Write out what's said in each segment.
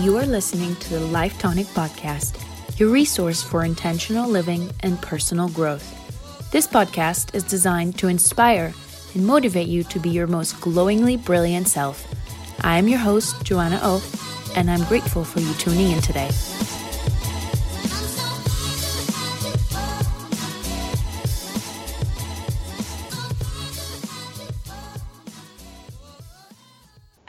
You are listening to the Life Tonic Podcast, your resource for intentional living and personal growth. This podcast is designed to inspire and motivate you to be your most glowingly brilliant self. I am your host, Joanna O, and I'm grateful for you tuning in today.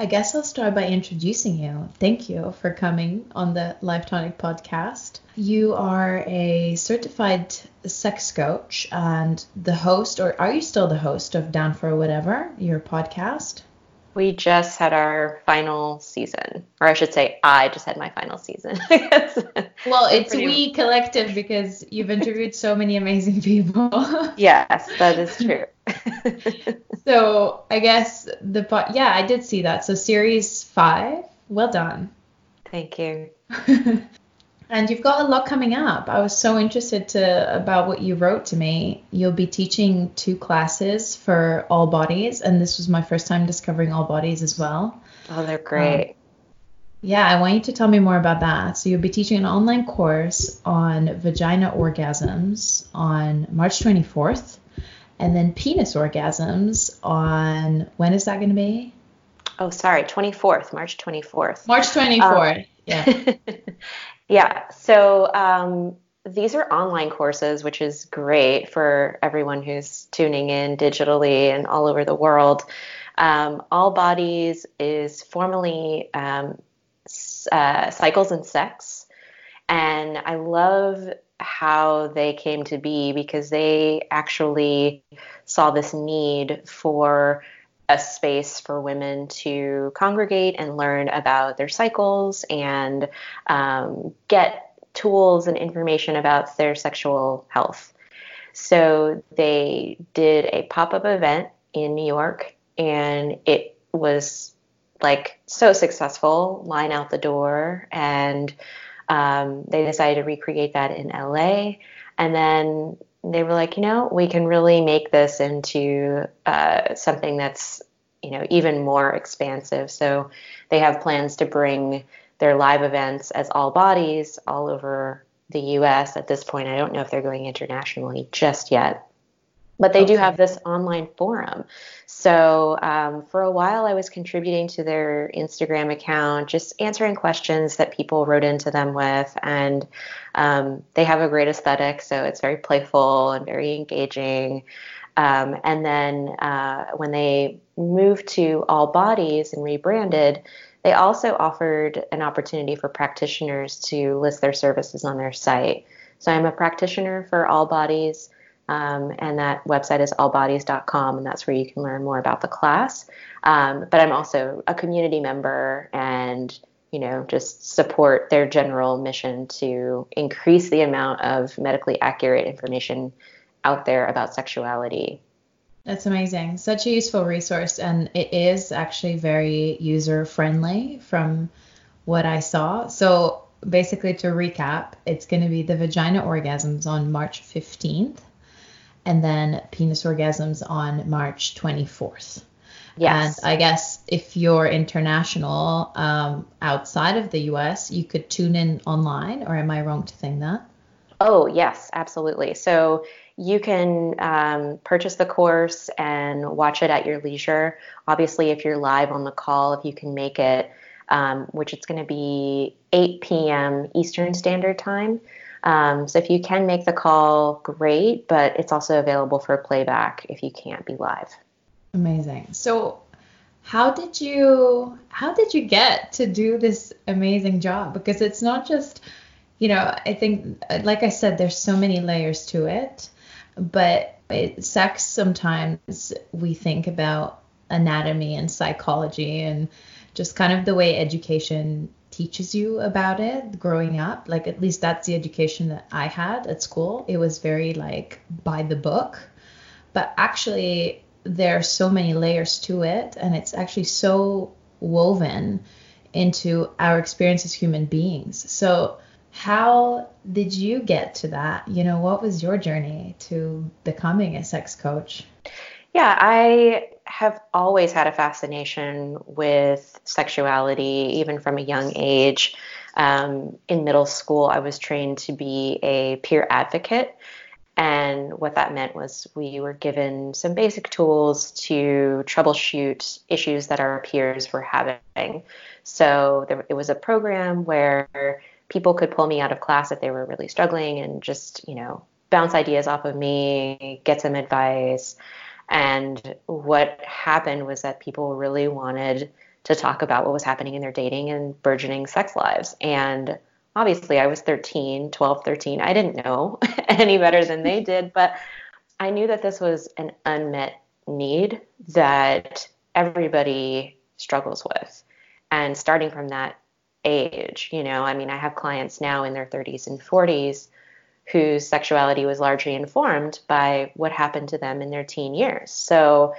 Guess I'll start by introducing you. Thank you for coming on the Life Tonic podcast. You are a certified sex coach and the host, or are you still the host of Down for Whatever, your podcast? We just had our final season, or I should say, I just had my final season. well, it's we collective because you've interviewed so many amazing people. yes, that is true. so I guess the yeah, I did see that. So series five, well done. Thank you. And you've got a lot coming up. I was so interested to about what you wrote to me. You'll be teaching two classes for all bodies, and this was my first time discovering all bodies as well. Oh, they're great. Um, yeah, I want you to tell me more about that. So you'll be teaching an online course on vagina orgasms on March 24th, and then penis orgasms on when is that going to be? Oh, sorry, 24th, March 24th. March 24th. Um, yeah. Yeah. So um, these are online courses, which is great for everyone who's tuning in digitally and all over the world. Um, all Bodies is formally um, uh, Cycles and Sex. And I love how they came to be because they actually saw this need for a space for women to congregate and learn about their cycles and um, get tools and information about their sexual health. So they did a pop up event in New York, and it was like so successful, line out the door, and um, they decided to recreate that in LA. And then they were like, you know, we can really make this into uh, something that's, you know, even more expansive. So they have plans to bring their live events as all bodies all over the US at this point. I don't know if they're going internationally just yet. But they okay. do have this online forum. So um, for a while, I was contributing to their Instagram account, just answering questions that people wrote into them with. And um, they have a great aesthetic, so it's very playful and very engaging. Um, and then uh, when they moved to All Bodies and rebranded, they also offered an opportunity for practitioners to list their services on their site. So I'm a practitioner for All Bodies. Um, and that website is allbodies.com, and that's where you can learn more about the class. Um, but I'm also a community member and you know just support their general mission to increase the amount of medically accurate information out there about sexuality. That's amazing. Such a useful resource, and it is actually very user friendly from what I saw. So basically, to recap, it's going to be the vagina orgasms on March 15th and then penis orgasms on March 24th. Yes. And I guess if you're international um, outside of the US, you could tune in online, or am I wrong to think that? Oh, yes, absolutely. So you can um, purchase the course and watch it at your leisure. Obviously, if you're live on the call, if you can make it, um, which it's going to be 8 p.m. Eastern Standard Time. Um, so if you can make the call, great, but it's also available for playback if you can't be live. Amazing. So how did you how did you get to do this amazing job? Because it's not just, you know, I think like I said, there's so many layers to it, but it, sex sometimes we think about anatomy and psychology and just kind of the way education teaches you about it growing up. Like at least that's the education that I had at school. It was very like by the book. But actually there are so many layers to it and it's actually so woven into our experience as human beings. So how did you get to that? You know, what was your journey to becoming a sex coach? Yeah, I have always had a fascination with sexuality, even from a young age. Um, in middle school, I was trained to be a peer advocate. And what that meant was we were given some basic tools to troubleshoot issues that our peers were having. So there, it was a program where people could pull me out of class if they were really struggling and just, you know, bounce ideas off of me, get some advice. And what happened was that people really wanted to talk about what was happening in their dating and burgeoning sex lives. And obviously, I was 13, 12, 13. I didn't know any better than they did, but I knew that this was an unmet need that everybody struggles with. And starting from that age, you know, I mean, I have clients now in their 30s and 40s whose sexuality was largely informed by what happened to them in their teen years. So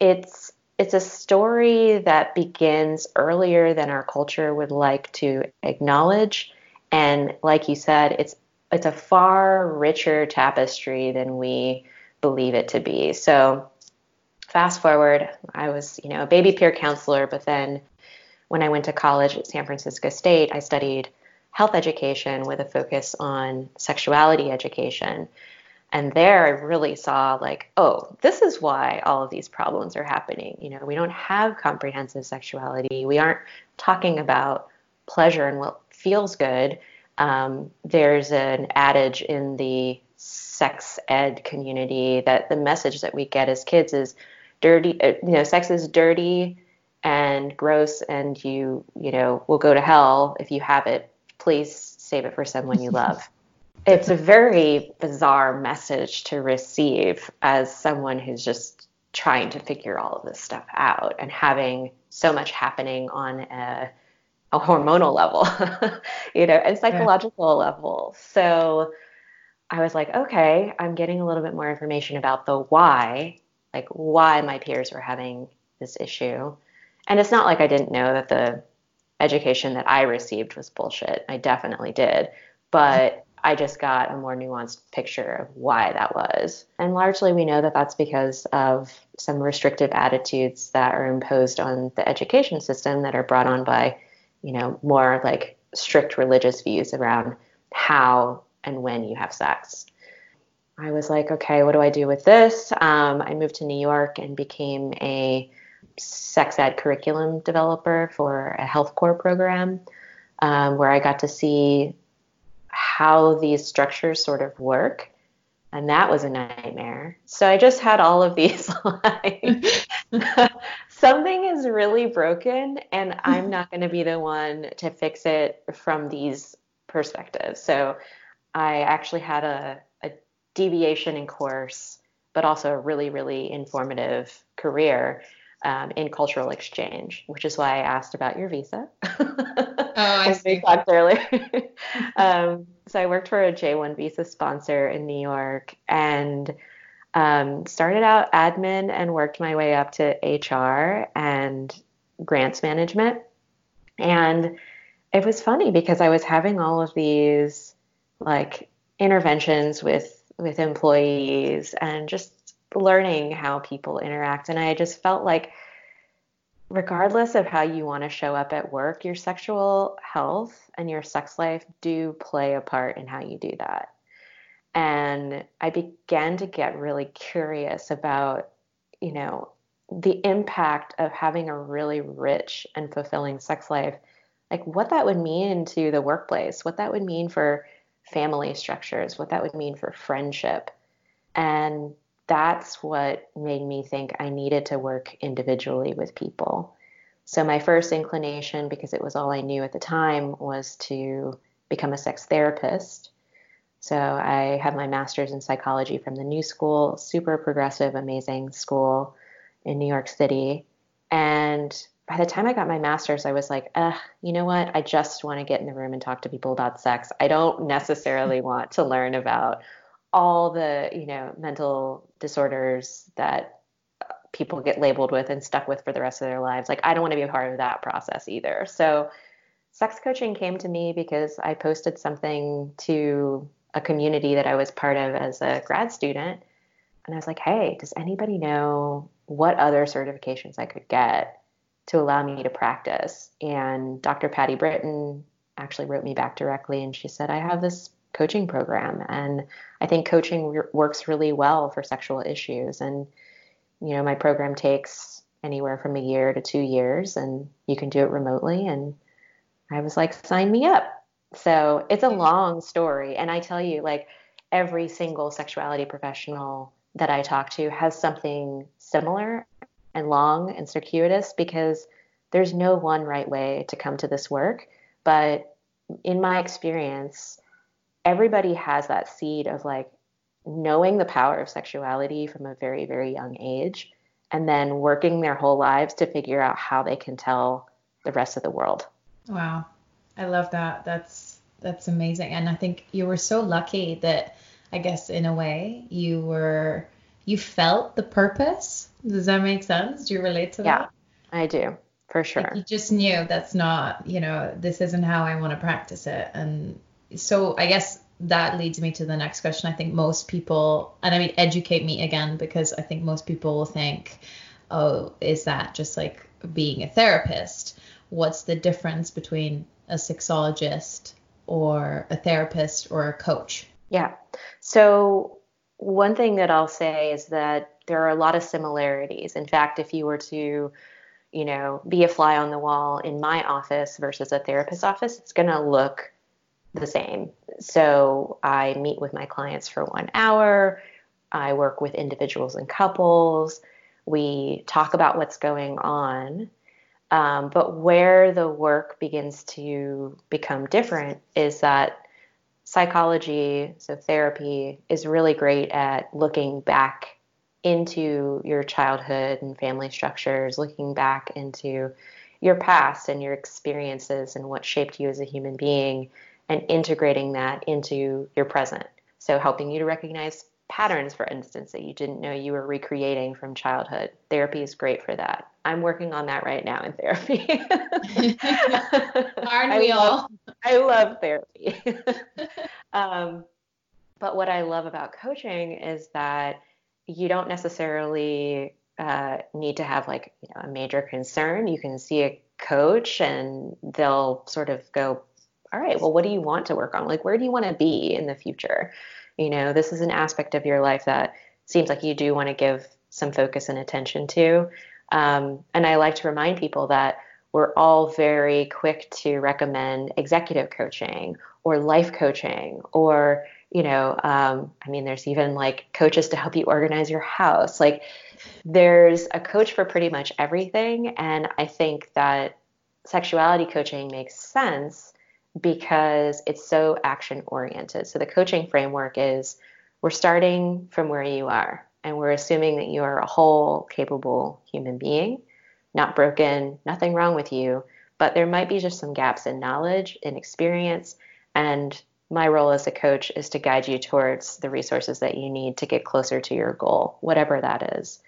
it's it's a story that begins earlier than our culture would like to acknowledge and like you said it's it's a far richer tapestry than we believe it to be. So fast forward, I was, you know, a baby peer counselor, but then when I went to college at San Francisco State, I studied health education with a focus on sexuality education. And there I really saw like, oh, this is why all of these problems are happening. You know, we don't have comprehensive sexuality. We aren't talking about pleasure and what feels good. Um, there's an adage in the sex ed community that the message that we get as kids is dirty, uh, you know, sex is dirty and gross and you, you know, will go to hell if you have it please save it for someone you love. it's a very bizarre message to receive as someone who's just trying to figure all of this stuff out and having so much happening on a, a hormonal level, you know, and psychological yeah. level. So I was like, okay, I'm getting a little bit more information about the why, like why my peers were having this issue. And it's not like I didn't know that the education that I received was bullshit. I definitely did. But I just got a more nuanced picture of why that was. And largely, we know that that's because of some restrictive attitudes that are imposed on the education system that are brought on by, you know, more like strict religious views around how and when you have sex. I was like, okay, what do I do with this? Um, I moved to New York and became a sex ed curriculum developer for a HealthCorps program um, where I got to see how these structures sort of work. And that was a nightmare. So I just had all of these like, something is really broken, and I'm not going to be the one to fix it from these perspectives. So I actually had a, a deviation in course, but also a really, really informative career um, in cultural exchange, which is why I asked about your visa. oh, I see. We talked earlier. um, so I worked for a J1 visa sponsor in New York and um, started out admin and worked my way up to HR and grants management. And it was funny because I was having all of these like interventions with with employees and just learning how people interact. And I just felt like, regardless of how you want to show up at work, your sexual health and your sex life do play a part in how you do that. And I began to get really curious about, you know, the impact of having a really rich and fulfilling sex life, like what that would mean to the workplace, what that would mean for family structures, what that would mean for friendship. And that's what made me think I needed to work individually with people. So, my first inclination, because it was all I knew at the time, was to become a sex therapist. So, I have my master's in psychology from the New School, super progressive, amazing school in New York City. And by the time I got my master's, I was like, uh, you know what? I just want to get in the room and talk to people about sex. I don't necessarily want to learn about all the you know mental disorders that uh, people get labeled with and stuck with for the rest of their lives like i don't want to be a part of that process either so sex coaching came to me because i posted something to a community that i was part of as a grad student and i was like hey does anybody know what other certifications I could get to allow me to practice. And Dr. Patti Britton actually wrote me back directly and she said, I have this coaching program and I think coaching re- works really well for sexual issues. And, you know, my program takes anywhere from a year to two years and you can do it remotely. And I was like, sign me up. So it's a long story. And I tell you, like, every single sexuality professional that I talk to has something similar and long and circuitous because there's no one right way to come to this work. But in my experience, everybody has that seed of like knowing the power of sexuality from a very, very young age and then working their whole lives to figure out how they can tell the rest of the world. Wow. I love that. That's that's amazing. And I think you were so lucky that I guess in a way you were you felt the purpose. Does that make sense? Do you relate to yeah, that? Yeah, I do. For sure. Like you just knew that's not, you know, this isn't how I want to practice it. And so I guess that leads me to the next question. I think most people, and I mean, educate me again, because I think most people will think, oh, is that just like being a therapist? What's the difference between a sexologist or a therapist or a coach? Yeah. So, one thing that I'll say is that there are a lot of similarities. In fact, if you were to, you know, be a fly on the wall in my office versus a therapist's office, it's going to look the same. So, I meet with my clients for one hour. I work with individuals and couples. We talk about what's going on. Um, but where the work begins to become different is that psychology, so therapy, is really great at looking back into your childhood and family structures, looking back into your past and your experiences and what shaped you as a human being, and integrating that into your present. So, helping you to recognize patterns, for instance, that you didn't know you were recreating from childhood. Therapy is great for that. I'm working on that right now in therapy. Aren't we all? I love therapy. um, but what I love about coaching is that you don't necessarily uh, need to have like you know, a major concern. You can see a coach and they'll sort of go, all right, well, what do you want to work on? Like, where do you want to be in the future? You know, this is an aspect of your life that seems like you do want to give some focus and attention to. Um, and I like to remind people that we're all very quick to recommend executive coaching or life coaching or you know um, i mean there's even like coaches to help you organize your house like there's a coach for pretty much everything and i think that sexuality coaching makes sense because it's so action oriented. So the coaching framework is we're starting from where you are and we're assuming that you are a whole, capable human being, not broken, nothing wrong with you, but there might be just some gaps in knowledge, in experience, and my role as a coach is to guide you towards the resources that you need to get closer to your goal, whatever that is.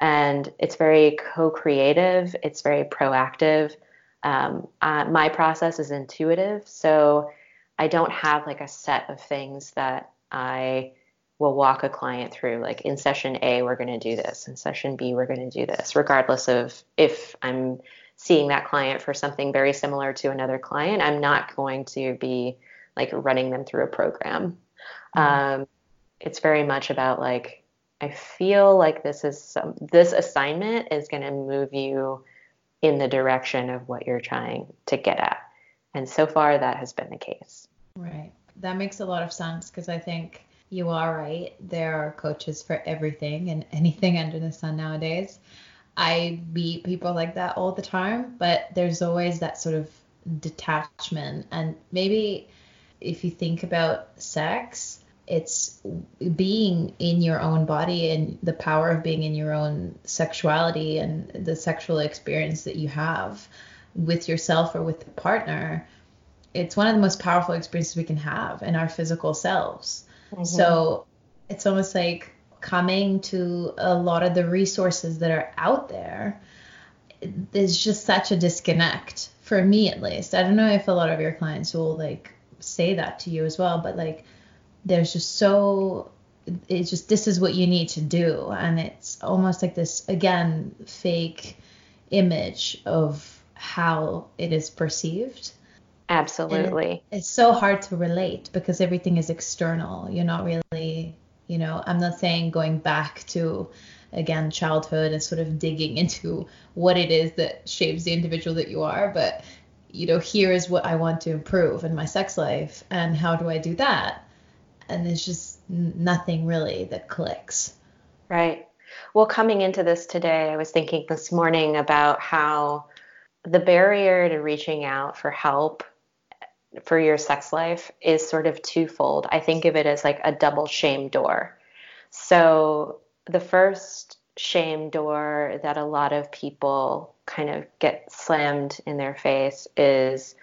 And it's very co creative, it's very proactive. Um, uh, my process is intuitive, so I don't have like a set of things that I will walk a client through. Like in session A, we're going to do this. In session B, we're going to do this, regardless of if I'm seeing that client for something very similar to another client. I'm not going to be like running them through a program. Mm-hmm. Um, it's very much about like I feel like this is some this assignment is going to move you in the direction of what you're trying to get at. And so far, that has been the case. Right. That makes a lot of sense because I think you are right. There are coaches for everything and anything under the sun nowadays. I meet people like that all the time, but there's always that sort of detachment. And maybe if you think about sex, it's being in your own body and the power of being in your own sexuality and the sexual experience that you have with yourself or with the partner it's one of the most powerful experiences we can have in our physical selves mm-hmm. so it's almost like coming to a lot of the resources that are out there there's just such a disconnect for me at least i don't know if a lot of your clients will like say that to you as well but like there's just so it's just this is what you need to do. And it's almost like this again fake image of how it is perceived. Absolutely. And it's so hard to relate because everything is external. You're not really you know i'm not saying going back to again childhood and sort of digging into what it is that shapes the individual that you are but you know here is what i want to improve in my sex life and how do i do that and there's just nothing really that clicks. Right. Well, coming into this today, I was thinking this morning about how the barrier to reaching out for help for your sex life is sort of twofold. I think of it as like a double shame door. So, the first shame door that a lot of people kind of get slammed in their face is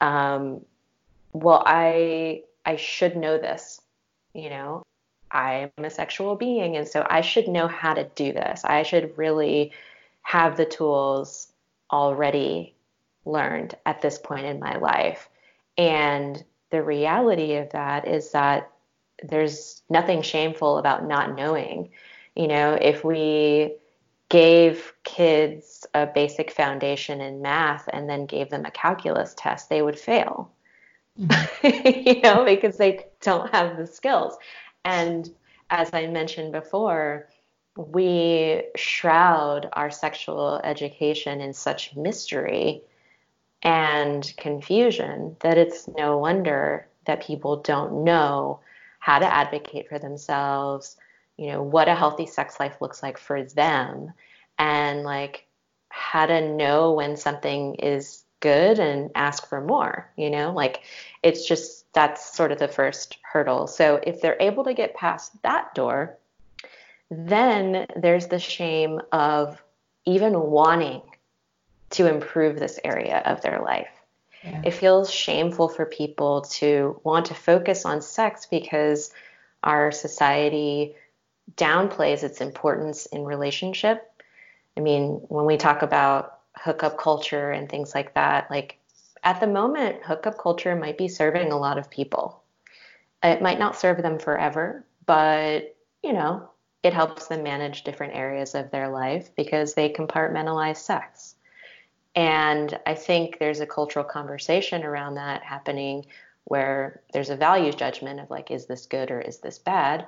um, well, I I should know this you know, I'm a sexual being, and so I should know how to do this. I should really have the tools already learned at this point in my life. And the reality of that is that there's nothing shameful about not knowing. You know, if we gave kids a basic foundation in math and then gave them a calculus test, they would fail you know, because they don't have the skills. And as I mentioned before, we shroud our sexual education in such mystery and confusion that it's no wonder that people don't know how to advocate for themselves, you know, what a healthy sex life looks like for them, and like how to know when something is good and ask for more, you know? Like it's just that's sort of the first hurdle. So if they're able to get past that door, then there's the shame of even wanting to improve this area of their life. Yeah. It feels shameful for people to want to focus on sex because our society downplays its importance in relationship. I mean, when we talk about hookup culture and things like that, like at the moment, hookup culture might be serving a lot of people. It might not serve them forever, but you know, it helps them manage different areas of their life because they compartmentalize sex. And I think there's a cultural conversation around that happening where there's a value judgment of like, is this good or is this bad?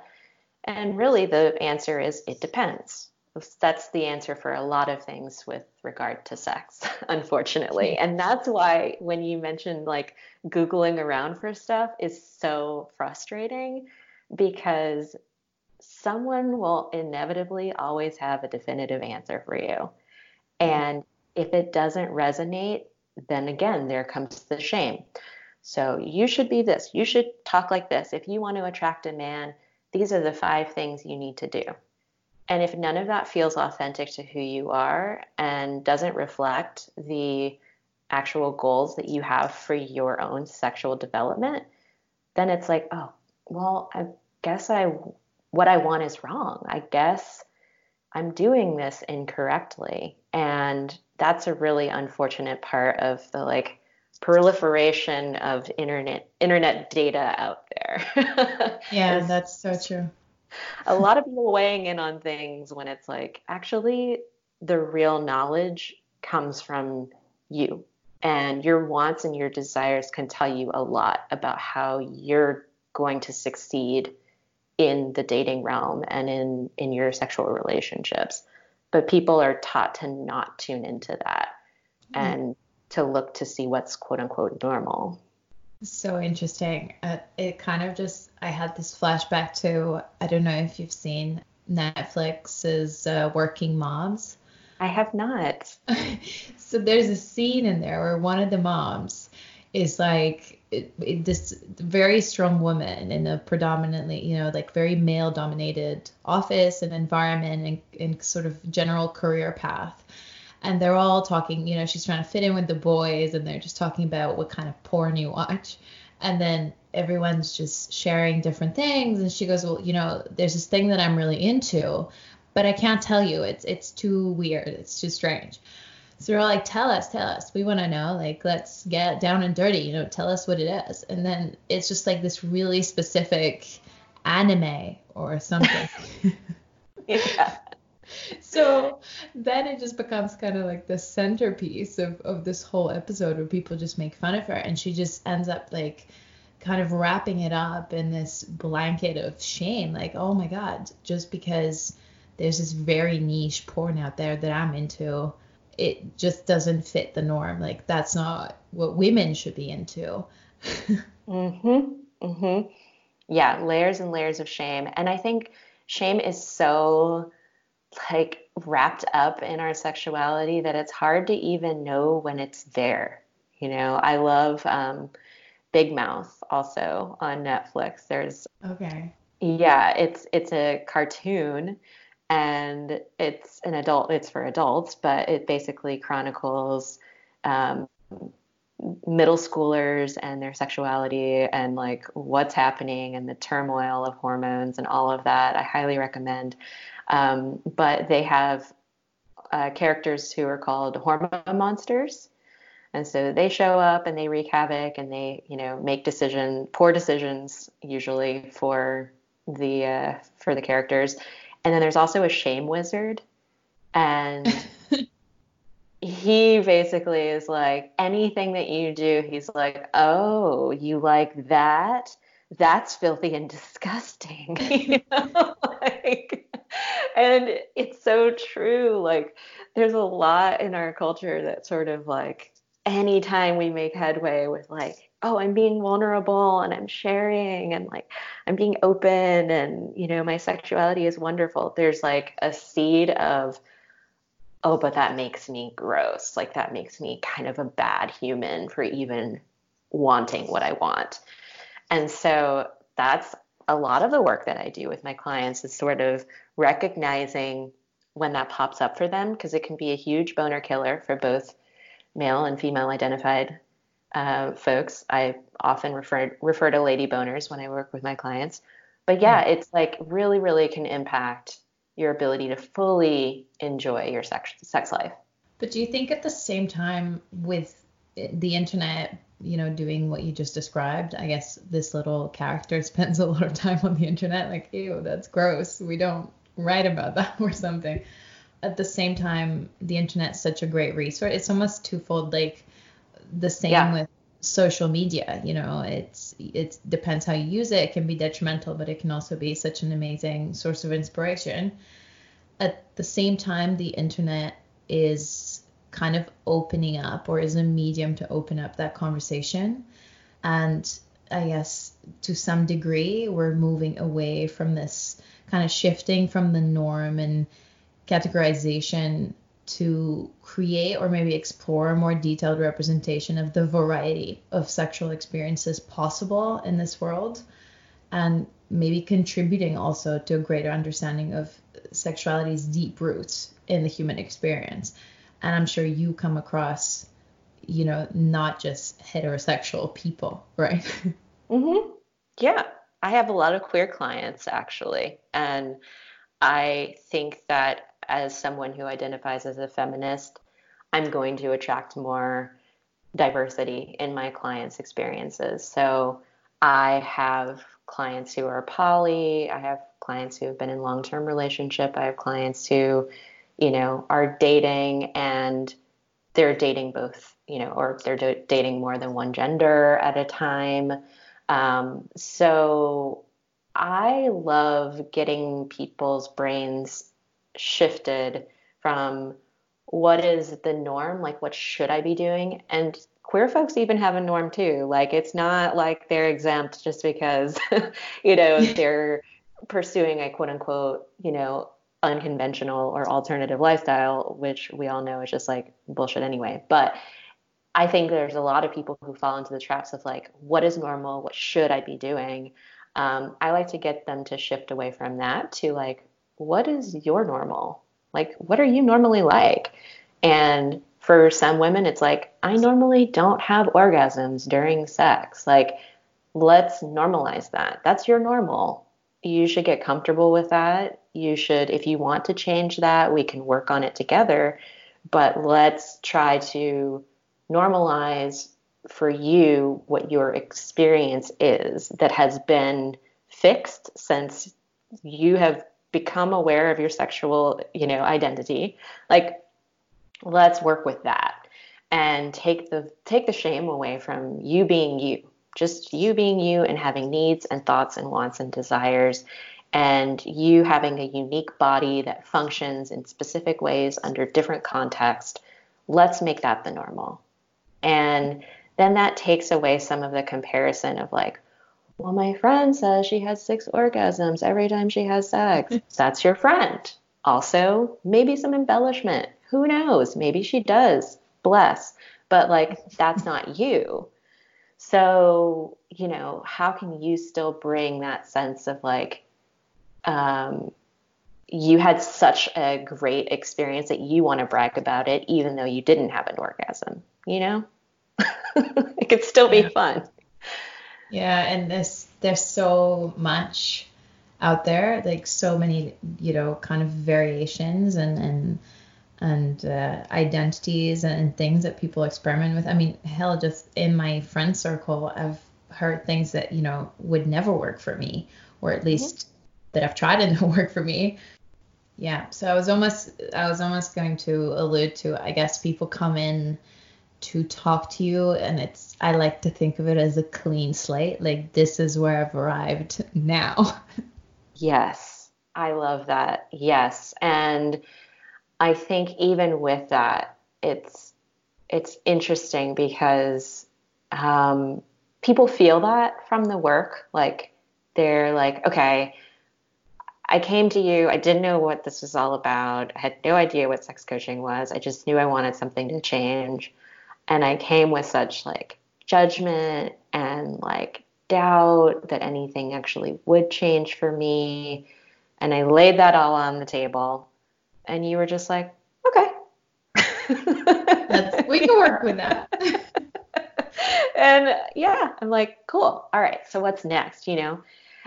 And really the answer is it depends that's the answer for a lot of things with regard to sex, unfortunately. And that's why when you mentioned like Googling around for stuff is so frustrating because someone will inevitably always have a definitive answer for you. And if it doesn't resonate, then again, there comes the shame. So you should be this, you should talk like this. If you want to attract a man, these are the five things you need to do. And if none of that feels authentic to who you are and doesn't reflect the actual goals that you have for your own sexual development, then it's like, oh, well, I guess I what I want is wrong. I guess I'm doing this incorrectly. And that's a really unfortunate part of the like proliferation of internet internet data out there. yeah, that's so true a lot of people weighing in on things when it's like actually the real knowledge comes from you. And your wants and your desires can tell you a lot about how you're going to succeed in the dating realm and in in your sexual relationships. But people are taught to not tune into that mm-hmm. and to look to see what's quote unquote normal so interesting. Uh, it kind of just, I had this flashback to, I don't know if you've seen Netflix's uh, Working Moms. I have not. so there's a scene in there where one of the moms is like it, it, this very strong woman in a predominantly, you know, like very male dominated office and environment and, and sort of general career path and they're all talking, you know, she's trying to fit in with the boys and they're just talking about what kind of porn you watch. And then everyone's just sharing different things and she goes, "Well, you know, there's this thing that I'm really into, but I can't tell you. It's it's too weird. It's too strange." So they're all like, "Tell us, tell us. We want to know. Like, let's get down and dirty. You know, tell us what it is." And then it's just like this really specific anime or something. yeah. So then it just becomes kind of like the centerpiece of, of this whole episode where people just make fun of her and she just ends up like kind of wrapping it up in this blanket of shame like oh my god just because there's this very niche porn out there that I'm into it just doesn't fit the norm. Like that's not what women should be into. Mhm mhm yeah layers and layers of shame. And i think shame is so like wrapped up in our sexuality that it's hard to even know when it's there you know? I love um, big mouth also on netflix. There's okay. Yeah it's it's a cartoon and it's an adult it's for adults but it basically chronicles um, middle schoolers and their sexuality and like what's happening and the turmoil of hormones and all of that. I highly recommend. Um, but they have uh, characters who are called hormone monsters. And so they show up and they wreak havoc and they, you know, make decision poor decisions usually for the uh, for the characters. And then there's also a shame wizard, and he basically is like anything that you do he's like oh you like that that's filthy and disgusting you know? like, and it's so true like there's a lot in our culture that sort of like anytime we make headway with like oh i'm being vulnerable and i'm sharing and like i'm being open and you know my sexuality is wonderful there's like a seed of oh, but that makes me gross. Like that makes me kind of a bad human for even wanting what I want. And so that's a lot of the work that I do with my clients is sort of recognizing when that pops up for them because it can be a huge boner killer for both male and female identified uh, folks. I often refer refer to lady boners when I work with my clients. But yeah, mm. it's like really, really can impact your ability to fully enjoy your sex, sex life. But do you think at the same time with the internet, you know, doing what you just described, I guess this little character spends a lot of time on the internet, like, ew, that's gross. We don't write about that or something. At the same time, the internet's such a great resource. It's almost twofold, like the same yeah. with social media you know it's it depends how you use it. It can be detrimental but it can also be such an amazing source of inspiration. At the same time the internet is kind of opening up or is a medium to open up that conversation. And i guess to some degree we're moving away from this kind of shifting from the norm and categorization to create or maybe explore a more detailed representation of the variety of sexual experiences possible in this world and maybe contributing also to a greater understanding of sexuality's deep roots in the human experience. And i'm sure you come across you know not just heterosexual people right? Mhm yeah. I have a lot of queer clients actually. And i think that as someone who identifies as a feminist, I'm going to attract more diversity in my clients' experiences. So I have clients who are poly, I have clients who have been in long-term relationship, I have clients who, you know, are dating and they're dating both, you know, or they're do- dating more than one gender at a time. Um, so I love getting people's brains shifted from what is the norm, like what should I be doing, and queer folks even have a norm too. Like it's not like they're exempt just because, you know, they're pursuing a quote unquote, you know, unconventional or alternative lifestyle, which we all know is just like bullshit anyway. But I think there's a lot of people who fall into the traps of like, what is normal? What should I be doing? Um, I like to get them to shift away from that to like, what is your normal? Like, what are you normally like? And for some women, it's like, I normally don't have orgasms during sex. Like, let's normalize that. That's your normal. You should get comfortable with that. You should, if you want to change that, we can work on it together. But let's try to normalize for you what your experience is that has been fixed since you have become aware of your sexual, you know, identity. Like let's work with that and take the take the shame away from you being you. Just you being you and having needs and thoughts and wants and desires and you having a unique body that functions in specific ways under different context. Let's make that the normal. And then that takes away some of the comparison of like, well, my friend says she has six orgasms every time she has sex. That's your friend. Also, maybe some embellishment. Who knows? Maybe she does. Bless. But like, that's not you. So, you know, how can you still bring that sense of like, um, you had such a great experience that you want to brag about it, even though you didn't have an orgasm, you know? it could still be fun. Yeah, and there's there's so much out there, like so many, you know, kind of variations and and and uh, identities and things that people experiment with. I mean, hell, just in my friend circle, I've heard things that you know would never work for me, or at least mm-hmm. that I've tried and don't work for me. Yeah, so I was almost I was almost going to allude to I guess people come in to talk to you and it's I like to think of it as a clean slate like this is where I've arrived now. yes. I love that. Yes. And I think even with that it's it's interesting because um, people feel that from the work like they're like okay I came to you. I didn't know what this was all about. I had no idea what sex coaching was. I just knew I wanted something to change and I came with such like judgment and like doubt that anything actually would change for me. And I laid that all on the table. And you were just like, okay. That's, we can work with that. and yeah, I'm like, cool. All right. So what's next? You know?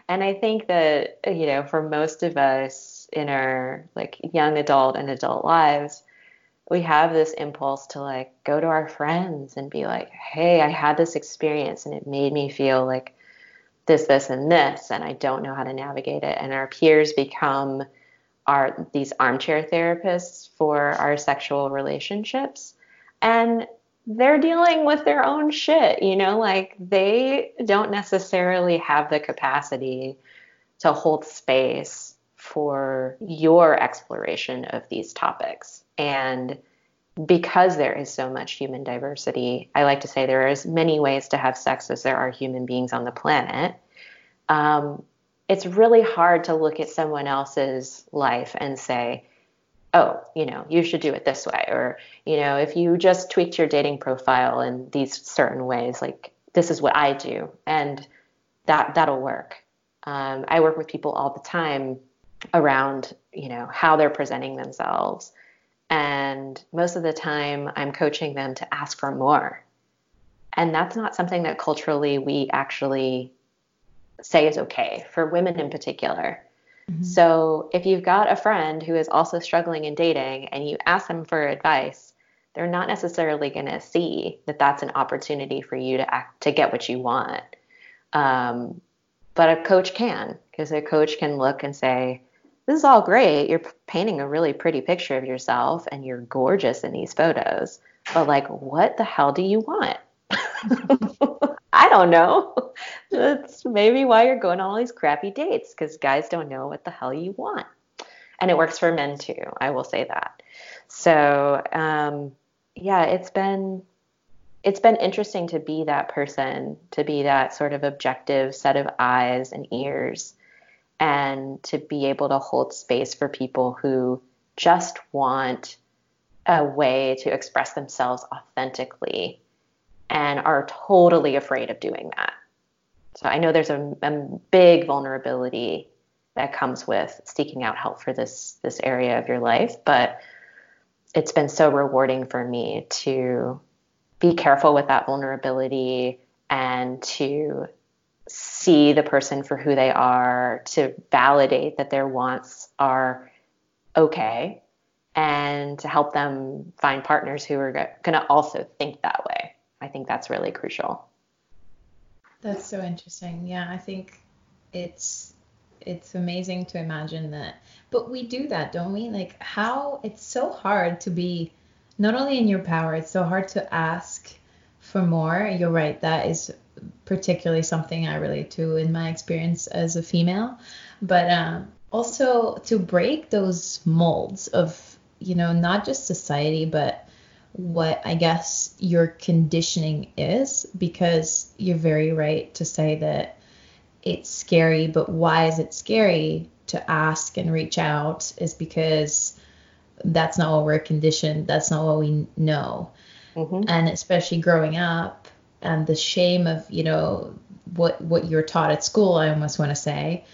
And I think that, you know, for most of us in our like young adult and adult lives, we have this impulse to like go to our friends and be like, hey, I had this experience and it made me feel like this, this, and this, and I don't know how to navigate it. And our peers become our these armchair therapists for our sexual relationships. And they're dealing with their own shit, you know, like they don't necessarily have the capacity to hold space for your exploration of these topics. And because there is so much human diversity, I like to say there are as many ways to have sex as there are human beings on the planet. Um, it's really hard to look at someone else's life and say, oh, you know, you should do it this way. Or, you know, if you just tweaked your dating profile in these certain ways, like this is what I do, and that that'll work. Um, I work with people all the time around, you know, how they're presenting themselves and most of the time, I'm coaching them to ask for more. And that's not something that culturally we actually say is okay for women in particular. Mm-hmm. So if you've got a friend who is also struggling in dating and you ask them for advice, they're not necessarily going to see that that's an opportunity for you to act to get what you want. Um, but a coach can, because a coach can look and say, this is all great. You're painting a really pretty picture of yourself and you're gorgeous in these photos. But like, what the hell do you want? I don't know. That's maybe why you're going on all these crappy dates because guys don't know what the hell you want. And it works for men too. I will say that. So, um, yeah, it's been it's been interesting to be that person, to be that sort of objective set of eyes and ears and to be able to hold space for people who just want a way to express themselves authentically and are totally afraid of doing that. So I know there's a, a, big vulnerability that comes with seeking out help for this this area of your life, but it's been so rewarding for me to be careful with that vulnerability and to see the person for who they are, to validate that their wants are okay, and to help them find partners who are going to also think that way. I think that's really crucial. That's so interesting. Yeah, I think it's it's amazing to imagine that. But we do that, don't we? Like how it's so hard to be not only in your power, it's so hard to ask for more. You're right, that is particularly something I relate to in my experience as a female. But um, also to break those molds of, you know, not just society, but what I guess your conditioning is, because you're very right to say that it's scary, but why is it scary to ask and reach out is because that's not what we're conditioned, that's not what we know. Mm-hmm. And especially growing up and the shame of, you know, what what you're taught at school, I almost want to say,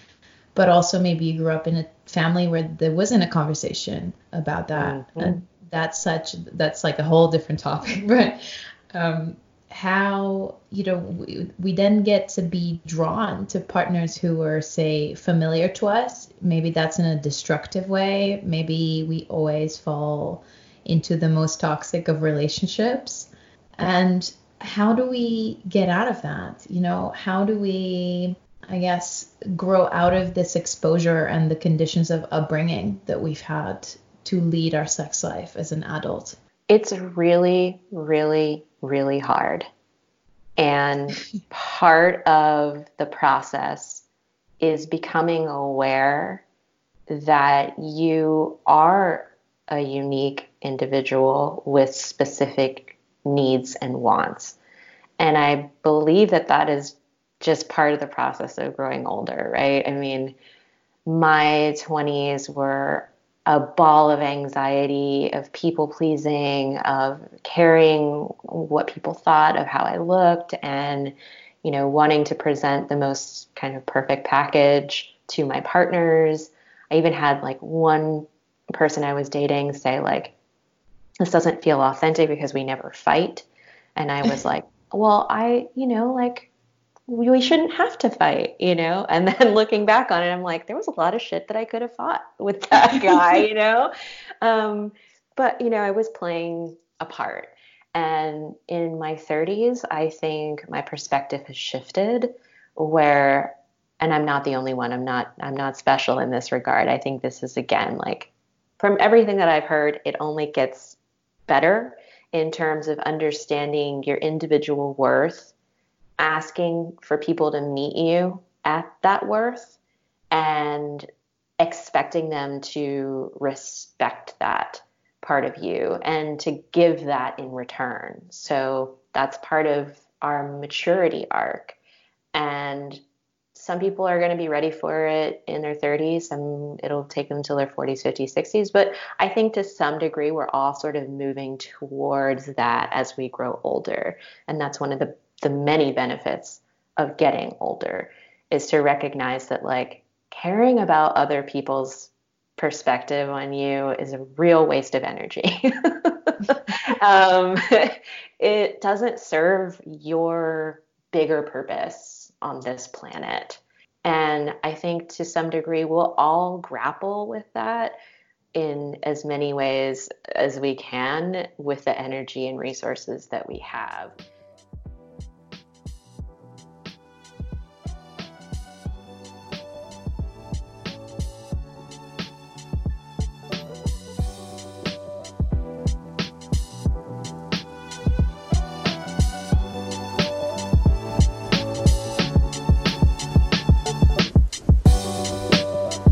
but also maybe you grew up in a family where there wasn't a conversation about that. Mm-hmm. And that's such that's like a whole different topic, but um how you know we, we then get to be drawn to partners who are say familiar to us maybe that's in a destructive way maybe we always fall into the most toxic of relationships and how do we get out of that you know how do we i guess grow out of this exposure and the conditions of upbringing that we've had to lead our sex life as an adult it's really really really hard. And part of the process is becoming aware that you are a unique individual with specific needs and wants. And I believe that that is just part of the process of growing older, right? I mean, my 20s were a ball of anxiety, of people pleasing, of caring what people thought of how I looked, and you know, wanting to present the most kind of perfect package to my partners. I even had like one person I was dating say like, "This doesn't feel authentic because we never fight," and I was like, "Well, I, you know, like we shouldn't have to fight, you know? And then looking back on it, I'm like, there was a lot of shit that I could have fought with that guy, you know? Um, but, you know, I was playing a part. And in my 30s, I think my perspective has shifted where, and I'm not the only one, I'm not, I'm not special in this regard. I think this is again, like from everything that I've heard, it only gets better in terms of understanding your individual worth asking for people to meet you at that worth and expecting them to respect that part of you and to give that in return. So that's part of our maturity arc. Some people are going to be ready for it in their 30s and it'll take them till their 40s 50s 60s but i think to some degree we're all sort of moving towards that as we grow older and that's one of the the many benefits of getting older is to recognize that like caring about other people's perspective on you is a real waste of energy. um, it doesn't serve your bigger purpose on this planet. And I think to some degree we'll all grapple with that in as many ways as we can with the energy and resources that we have.